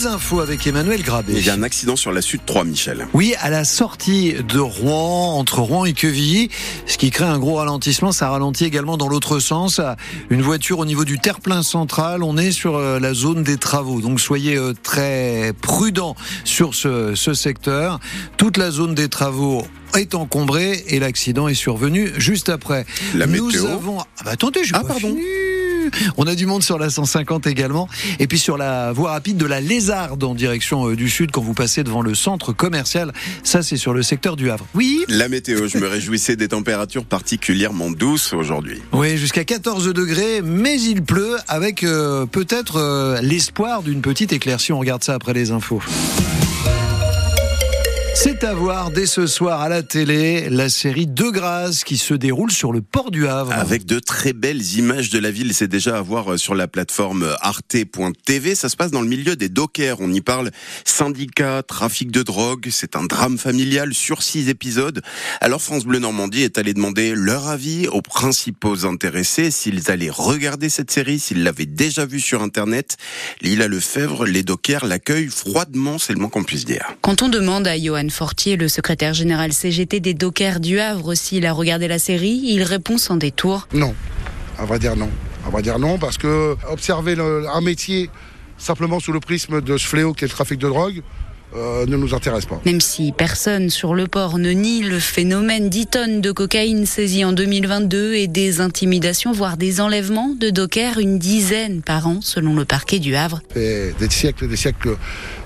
Les infos avec Emmanuel Grabé. Il y a un accident sur la Sud 3, Michel. Oui, à la sortie de Rouen, entre Rouen et Quevilly, ce qui crée un gros ralentissement. Ça ralentit également dans l'autre sens. Une voiture au niveau du terre-plein central. On est sur euh, la zone des travaux. Donc soyez euh, très prudents sur ce, ce secteur. Toute la zone des travaux est encombrée et l'accident est survenu juste après. La Nous météo. avons... Ah bah attendez, je Ah, pardon. On a du monde sur la 150 également. Et puis sur la voie rapide de la Lézarde en direction euh, du sud quand vous passez devant le centre commercial. Ça, c'est sur le secteur du Havre. Oui La météo, je me réjouissais des températures particulièrement douces aujourd'hui. Oui, jusqu'à 14 degrés, mais il pleut avec euh, peut-être euh, l'espoir d'une petite éclaircie. On regarde ça après les infos. C'est à voir dès ce soir à la télé la série De Grâce qui se déroule sur le port du Havre. Avec de très belles images de la ville, c'est déjà à voir euh, sur la plateforme arte.tv. Ça se passe dans le milieu des dockers. On y parle syndicat, trafic de drogue. C'est un drame familial sur six épisodes. Alors France Bleu Normandie est allé demander leur avis aux principaux intéressés, s'ils allaient regarder cette série, s'ils l'avaient déjà vue sur Internet. Lila Lefebvre, les dockers l'accueillent froidement, c'est le moins qu'on puisse dire. Quand on demande à Johan Fortier, le secrétaire général CGT des dockers du Havre, s'il a regardé la série, il répond sans détour. Non, à vrai dire non. À vrai dire non, parce que observer un métier simplement sous le prisme de ce fléau qu'est le trafic de drogue euh, ne nous intéresse pas. Même si personne sur le port ne nie le phénomène 10 tonnes de cocaïne saisies en 2022 et des intimidations, voire des enlèvements de dockers, une dizaine par an selon le parquet du Havre. Fait des siècles et des siècles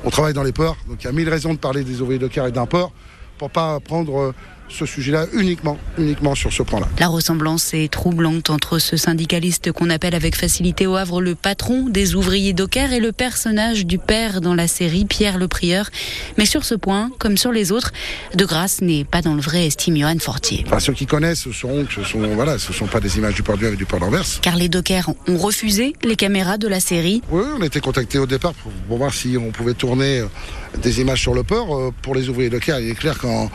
qu'on travaille dans les ports, donc il y a mille raisons de parler des ouvriers car et d'un port pour pas prendre euh, ce sujet-là uniquement, uniquement sur ce point-là. La ressemblance est troublante entre ce syndicaliste qu'on appelle avec facilité au Havre le patron des ouvriers dockers et le personnage du père dans la série Pierre le Prieur. Mais sur ce point, comme sur les autres, De Grâce n'est pas dans le vrai, estime Johan Fortier. Enfin, ceux qui connaissent sauront que ce sont, voilà, ce sont pas des images du port du et du port d'Anvers. Car les dockers ont refusé les caméras de la série. Oui, on a été contacté au départ pour, voir si on pouvait tourner euh, des images sur le port. Euh, Pour les ouvriers car, il est clair qu'en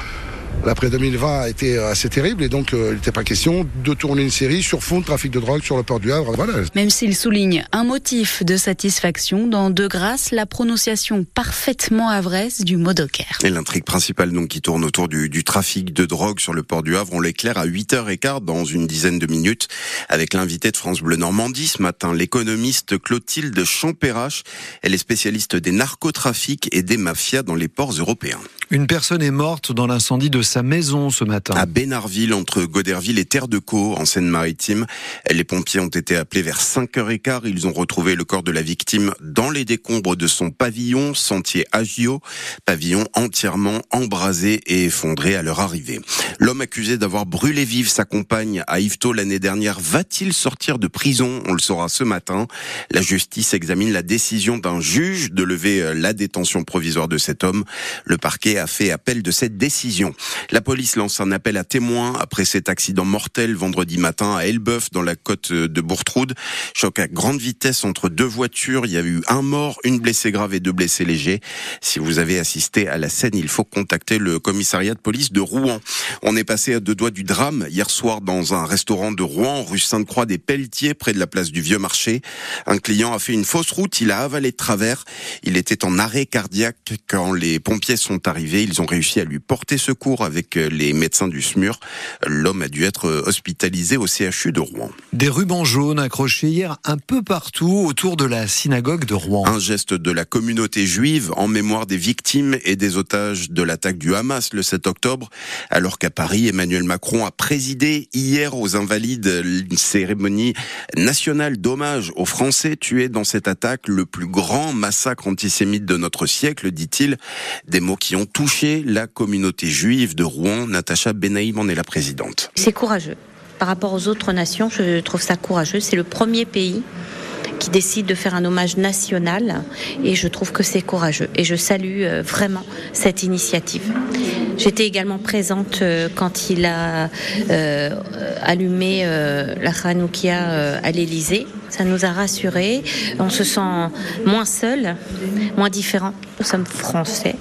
l'après 2020 a été assez terrible et donc euh, il n'était pas question de tourner une série sur fond de trafic de drogue sur le port du Havre. Voilà. Même s'il souligne un motif de satisfaction dans De Grâce, la prononciation parfaitement havraise du mot docker. Et l'intrigue principale donc qui tourne autour du, du trafic de drogue sur le port du Havre, on l'éclaire à 8h15 dans une dizaine de minutes avec l'invité de France Bleu Normandie ce matin, l'économiste Clotilde Champérache. Elle est spécialiste des narcotrafics et des mafias dans les ports européens. Une personne est morte dans l'incendie de sa maison ce matin. À Bénarville, entre Goderville et Terre de Caux, en Seine-Maritime, les pompiers ont été appelés vers 5h15. Ils ont retrouvé le corps de la victime dans les décombres de son pavillon, sentier Agio, pavillon entièrement embrasé et effondré à leur arrivée. L'homme accusé d'avoir brûlé vive sa compagne à Yvetot l'année dernière va-t-il sortir de prison? On le saura ce matin. La justice examine la décision d'un juge de lever euh, la détention provisoire de cet homme. Le parquet a fait appel de cette décision. La police lance un appel à témoins après cet accident mortel vendredi matin à Elbeuf dans la côte de Bourtroude. Choc à grande vitesse entre deux voitures. Il y a eu un mort, une blessée grave et deux blessés légers. Si vous avez assisté à la scène, il faut contacter le commissariat de police de Rouen. On est passé à deux doigts du drame hier soir dans un restaurant de Rouen, rue Sainte-Croix des Pelletiers, près de la place du Vieux Marché. Un client a fait une fausse route, il a avalé de travers. Il était en arrêt cardiaque quand les pompiers sont arrivés. Ils ont réussi à lui porter secours avec euh, les médecins du SMUR. L'homme a dû être euh, hospitalisé au CHU de Rouen. Des rubans jaunes accrochés hier un peu partout autour de la synagogue de Rouen. Un geste de la communauté juive en mémoire des victimes et des otages de l'attaque du Hamas le 7 octobre, alors qu'à Paris, Emmanuel Macron a présidé hier aux Invalides une cérémonie nationale d'hommage aux Français tués dans cette attaque, le plus grand massacre antisémite de notre siècle, dit-il. Des mots qui ont touché la communauté juive de Rouen. Natacha Benaïm en est la présidente. C'est courageux. Par rapport aux autres nations, je trouve ça courageux. C'est le premier pays qui décide de faire un hommage national et je trouve que c'est courageux et je salue euh, vraiment cette initiative. J'étais également présente euh, quand il a euh, allumé la Hanoukia à l'Élysée. Ça nous a rassurés. On se sent moins seul, moins différent. Nous sommes français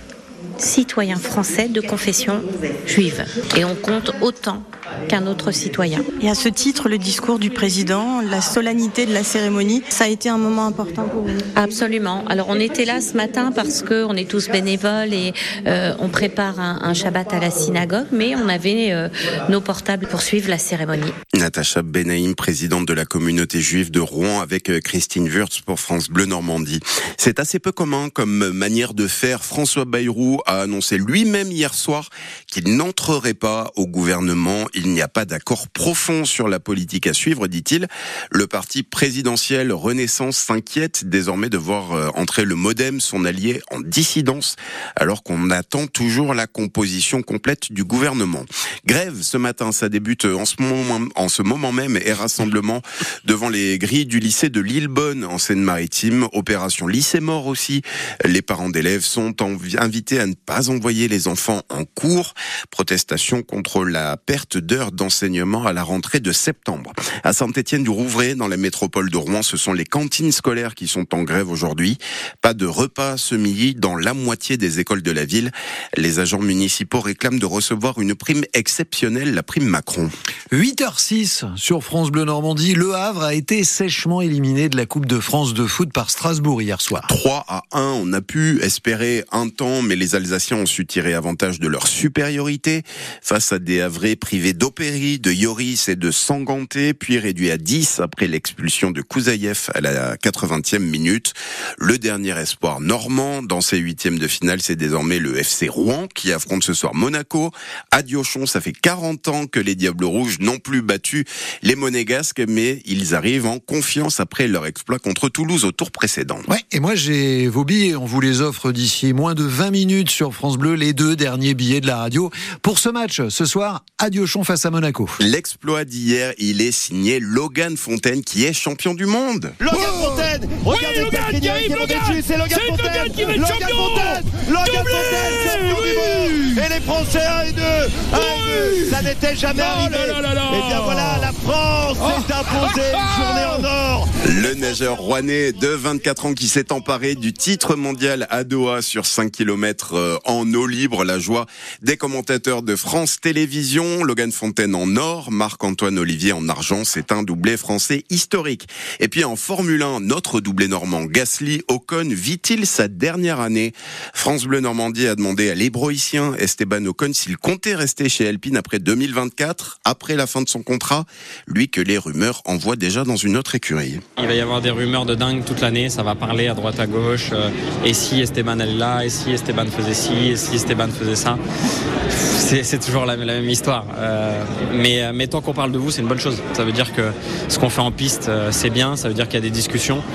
citoyen français de confession juive. Et on compte autant qu'un autre citoyen. Et à ce titre, le discours du président, la solennité de la cérémonie, ça a été un moment important pour vous? Absolument. Alors on était là ce matin parce qu'on est tous bénévoles et euh, on prépare un, un, Shabbat à la synagogue, mais on avait euh, nos portables pour suivre la cérémonie. Natacha Benaïm, présidente de la communauté juive de Rouen, avec euh, Christine Wurtz pour France Bleu Normandie. C'est assez peu commun comme manière de faire. François Bayrou a annoncé lui-même hier soir qu'il n'entrerait pas au gouvernement. Il n'y a pas d'accord profond sur la politique à suivre, dit-il. Le parti présidentiel Renaissance s'inquiète désormais de voir euh, entrer le Modem, son allié, en dissidence, alors qu'on attend toujours la composition complète du gouvernement. Grève ce matin, ça débute en ce moment, en ce moment même, et rassemblement devant les grilles du lycée de Lillebonne en Seine-Maritime. Opération lycée mort aussi. Les parents d'élèves sont invités à ne pas envoyer les enfants en cours. Protestation contre la perte d'heures d'enseignement à la rentrée de septembre. À Saint-Étienne du Rouvray, dans la métropole de Rouen, ce sont les cantines scolaires qui sont en grève aujourd'hui. Pas de repas semi dans la moitié des écoles de la ville. Les agents municipaux réclament de recevoir une prime exceptionnelle, la prime Macron. 8h06 sur France Bleu Normandie. Le Havre a été sèchement éliminé de la Coupe de France de foot par Strasbourg hier soir. 3 à 1. On a pu espérer un temps, mais les Alsaciens ont su tirer avantage de leur supériorité face à des Havrais privés d'Opéry, de Yoris et de Sanganté, puis réduits à 10 après l'expulsion de Kouzaïev à la 80e minute. Le dernier espoir normand dans ces huitièmes de finale, c'est désormais le FC Rouen qui affronte ce soir Monaco. À Diochon, ça fait 40 ans que les Diables Rouges n'ont plus battu les Monégasques, mais ils arrivent en confiance après leur exploit contre Toulouse au tour précédent. Ouais, et moi j'ai vos billets, on vous les offre d'ici moins de 20 minutes sur France Bleu, les deux derniers billets de la radio pour ce match ce soir à Diochon face à Monaco. L'exploit d'hier, il est signé Logan Fontaine qui est champion du monde. Logan Fontaine Regardez oui, Logan qui arrive, Logan c'est Logan Fontaine Logan qui va être Logan champion Fontaine Logan Fontaine, champion oui. du monde Et les Français 1 et 2 1 et 2 Ça n'était jamais Oh arrivé là là là là. Et bien voilà, la France s'est imposée une journée en or Le nageur rouennais de 24 ans qui s'est emparé du titre mondial à Doha sur 5 km en eau libre. La joie des commentateurs de France Télévisions. Logan Fontaine en or, Marc-Antoine Olivier en argent. C'est un doublé français historique. Et puis en Formule 1, notre doublé normand Gasly Ocon vit-il sa dernière année? France Bleu Normandie a demandé à l'hébroïcien Esteban Ocon s'il comptait rester chez Alpine après 2024, après la fin de son contrat, lui que les rumeurs envoient déjà dans une autre écurie. Il va y avoir des rumeurs de dingue toute l'année, ça va parler à droite à gauche. Euh, et si Esteban allait là, et si Esteban faisait ci, et si Esteban faisait ça? C'est toujours la, même histoire. Euh, mais, mais tant qu'on parle de vous, c'est une bonne chose. Ça veut dire que ce qu'on fait en piste, c'est bien, ça veut dire qu'il y a des discussions.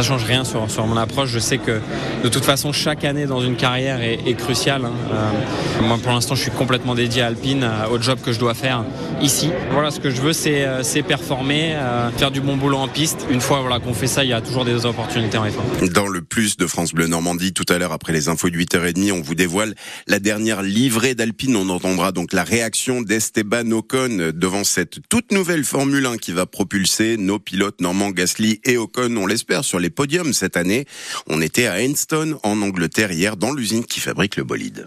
Ça change rien sur, sur mon approche. Je sais que de toute façon, chaque année dans une carrière est, est cruciale. Hein. Euh, moi, pour l'instant, je suis complètement dédié à Alpine, au job que je dois faire ici. Voilà, ce que je veux, c'est performer, euh, faire du bon boulot en piste. Une fois voilà, qu'on fait ça, il y a toujours des opportunités en F1. Dans le plus de France Bleu Normandie, tout à l'heure, après les infos de 8h30, on vous dévoile la dernière livrée d'Alpine. On entendra donc la réaction d'Esteban Ocon devant cette toute nouvelle Formule 1 qui va propulser nos pilotes Normand Gasly et Ocon, on l'espère, sur les podiums cette année. On était à Enstone, en Angleterre, hier, dans l'usine qui fabrique le bolide.